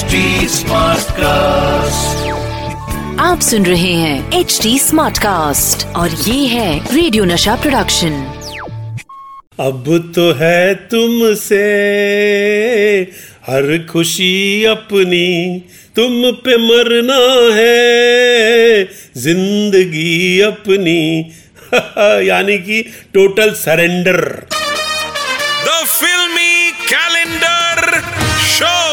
HD cast आप सुन रहे हैं एच डी स्मार्ट कास्ट और ये है रेडियो नशा प्रोडक्शन अब तो है तुमसे हर खुशी अपनी तुम पे मरना है ज़िंदगी अपनी। यानी कि total surrender the filmy calendar show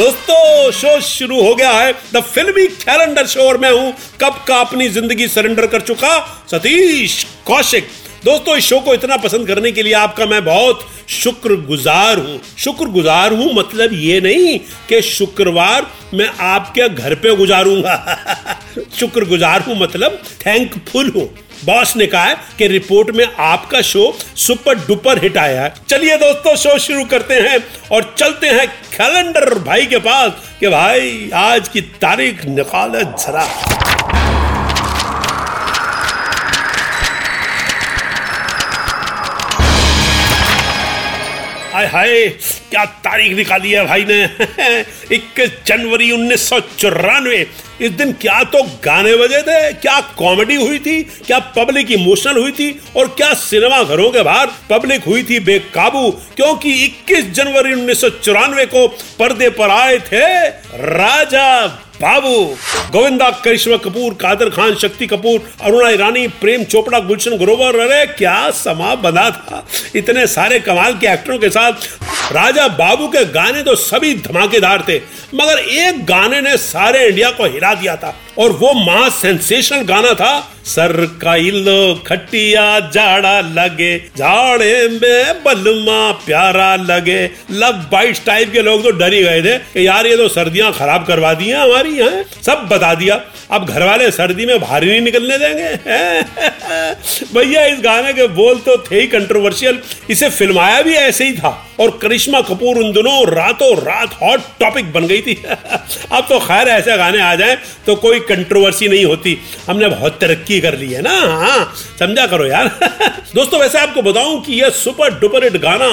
दोस्तों, शो शुरू हो गया है। द फिल्मी कैलेंडर शो और मैं हूँ। कब का अपनी ज़िंदगी सरेंडर कर चुका? सतीश कौशिक। दोस्तों, इस शो को इतना पसंद करने के लिए आपका मैं बहुत शुक्रगुजार हूँ। शुक्रगुजार हूँ मतलब ये नहीं कि शुक्रवार मैं आपके घर पे गुजारूँगा। शुक्रगुजार हूँ मतलब थैंकफुल हूँ। बॉस ने कहा है कि रिपोर्ट में आपका शो सुपर डुपर हिट आया है। चलिए दोस्तों, शो शुरू करते हैं और चलते हैं कैलेंडर भाई के पास कि भाई, आज की तारीख निकाले जरा। हाय क्या तारीख निकाली है भाई ने? इक्कीस जनवरी उन्नीस सौ चौरानवे। इस दिन क्या तो गाने बजे थे, क्या कॉमेडी हुई थी, क्या पब्लिक इमोशनल हुई थी, और क्या सिनेमा घरों के बाहर पब्लिक हुई थी बेकाबू, क्योंकि 21 जनवरी उन्नीस सौ चौरानवे को पर्दे पर आए थे राजा बाबू, गोविंदा, करिश्मा कपूर, कादर खान, शक्ति कपूर, अरुणा ईरानी, प्रेम चोपड़ा, गुलशन ग्रोवर, अरे क्या समा बना था। इतने सारे कमाल के एक्टरों के साथ राजा बाबू के गाने तो सभी धमाकेदार थे, मगर एक गाने ने सारे इंडिया को हिला दिया था। और वो महा सेंसेशनल गाना था, सर का इलो खटिया जाड़ा लगे झाड़े में बलमा प्यारा लगे। लव बाइट टाइप के लोग तो डर ही गए थे कि यार ये तो सर्दियाँ खराब करवा दी हैं हमारी, हैं? सब बता दिया। अब घर वाले सर्दी में भारी नहीं निकलने देंगे। भैया, इस गाने के बोल तो थे ही कंट्रोवर्शियल इसे फिल्माया भी ऐसे ही था। और करिश्मा कपूर उन दोनों रातों रात हॉट टॉपिक बन गई थी। अब तो खैर ऐसे गाने आ जाएँ तो कोई कंट्रोवर्सी नहीं होती। हमने बहुत तरक्की कर ली है ना। हाँ समझा करो यार। दोस्तों, वैसे आपको बताऊँ कि यह सुपर डुपर हिट गाना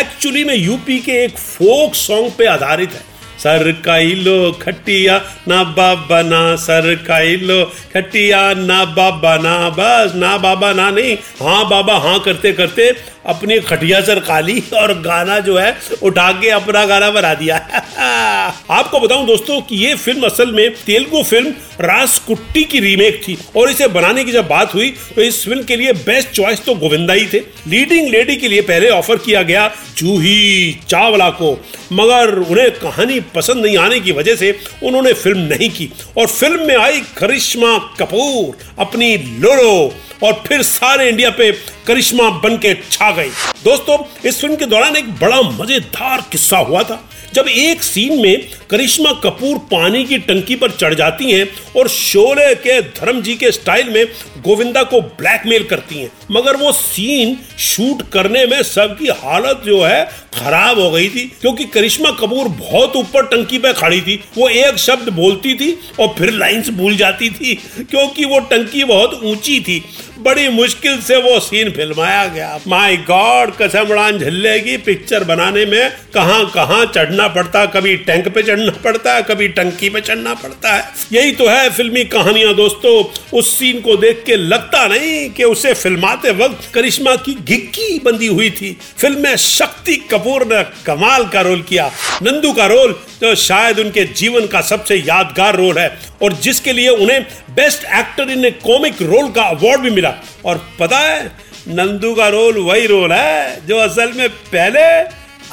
एक्चुअली में यूपी के एक फोक सॉन्ग पे आधारित है। सर काइलो खटिया ना बाबा ना, सर काइलो खटिया ना बाबा ना, बस ना बाबा ना, नहीं हाँ बाबा हाँ करते करते अपनी खटिया सर काली और गाना जो है उठा के अपना गाना बना दिया। आपको बताऊँ दोस्तों कि ये फ़िल्म असल में तेलुगु फ़िल्म रासकुट्टी की रीमेक थी और इसे बनाने की जब बात हुई तो इस फ़िल्म के लिए बेस्ट चॉइस तो गोविंदा ही थे। लीडिंग लेडी के लिए पहले ऑफ़र किया गया जूही चावला को, मगर उन्हें कहानी पसंद नहीं आने की वजह से उन्होंने फ़िल्म नहीं की। और फ़िल्म में आई करिश्मा कपूर, अपनी लोड़ो और फिर सारे इंडिया पे करिश्मा बन के छा गई। दोस्तों, इस फ़िल्म के दौरान एक बड़ा मज़ेदार किस्सा हुआ था। जब एक सीन में करिश्मा कपूर पानी की टंकी पर चढ़ जाती हैं और शोले के धर्म जी के स्टाइल में गोविंदा को ब्लैकमेल करती हैं। मगर वो सीन शूट करने में सबकी हालत जो है खराब हो गई थी, क्योंकि करिश्मा कपूर बहुत ऊपर टंकी पे खड़ी थी। वो एक शब्द बोलती थी और फिर लाइंस भूल जाती थी, क्योंकि वो टंकी बहुत ऊँची थी। बड़ी मुश्किल से वो सीन फिल्माया गया। माय गॉड कसम उड़ान झल्ले की पिक्चर बनाने में कहाँ कहाँ चढ़ना पड़ता, कभी टैंक पे चढ़ना पड़ता है कभी टंकी पे चढ़ना पड़ता है। यही तो है फिल्मी कहानियाँ दोस्तों। उस सीन को देख के लगता नहीं कि उसे फिल्माते वक्त करिश्मा की घिक्की बंदी हुई थी। फ़िल्म में शक्ति कपूर ने कमाल का रोल किया। नंदू का रोल जो शायद उनके जीवन का सबसे यादगार रोल है। और जिसके लिए उन्हें best actor in a comic role का अवार्ड भी मिला। और पता है, नंदू का रोल वही रोल है, जो असल में पहले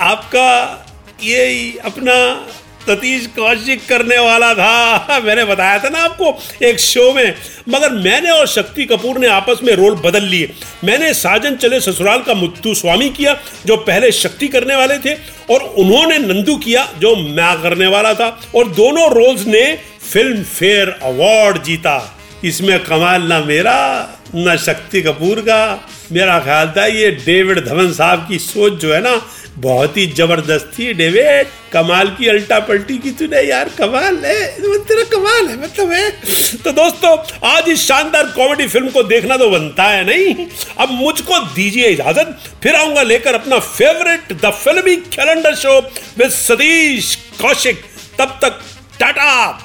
आपका ये अपना सतीश कौशिक करने वाला था। मैंने बताया था ना आपको एक शो में। मगर मैंने और शक्ति कपूर ने आपस में रोल बदल लिए। मैंने साजन चले ससुराल का मुत्तु स्वामी किया, जो पहले शक्ति करने वाले थे, और उन्होंने नंदू किया, जो मैं करने वाला था। और दोनों रोल्स ने फ़िल्म फेयर अवार्ड जीता। इसमें कमाल ना मेरा, न शक्ति कपूर का। मेरा ख्याल था ये डेविड धवन साहब की सोच जो है ना, बहुत ही ज़बरदस्त थी। डेविड, कमाल की अल्टा पल्टी की तूने, यार कमाल है। तेरा कमाल है मतलब है। तो दोस्तों, आज इस शानदार कॉमेडी फ़िल्म को देखना तो बनता है नहीं? अब मुझको दीजिए इजाज़त, फिर आऊँगा लेकर अपना favourite the filmy calendar show with Satish Kaushik. तब तक टाटा।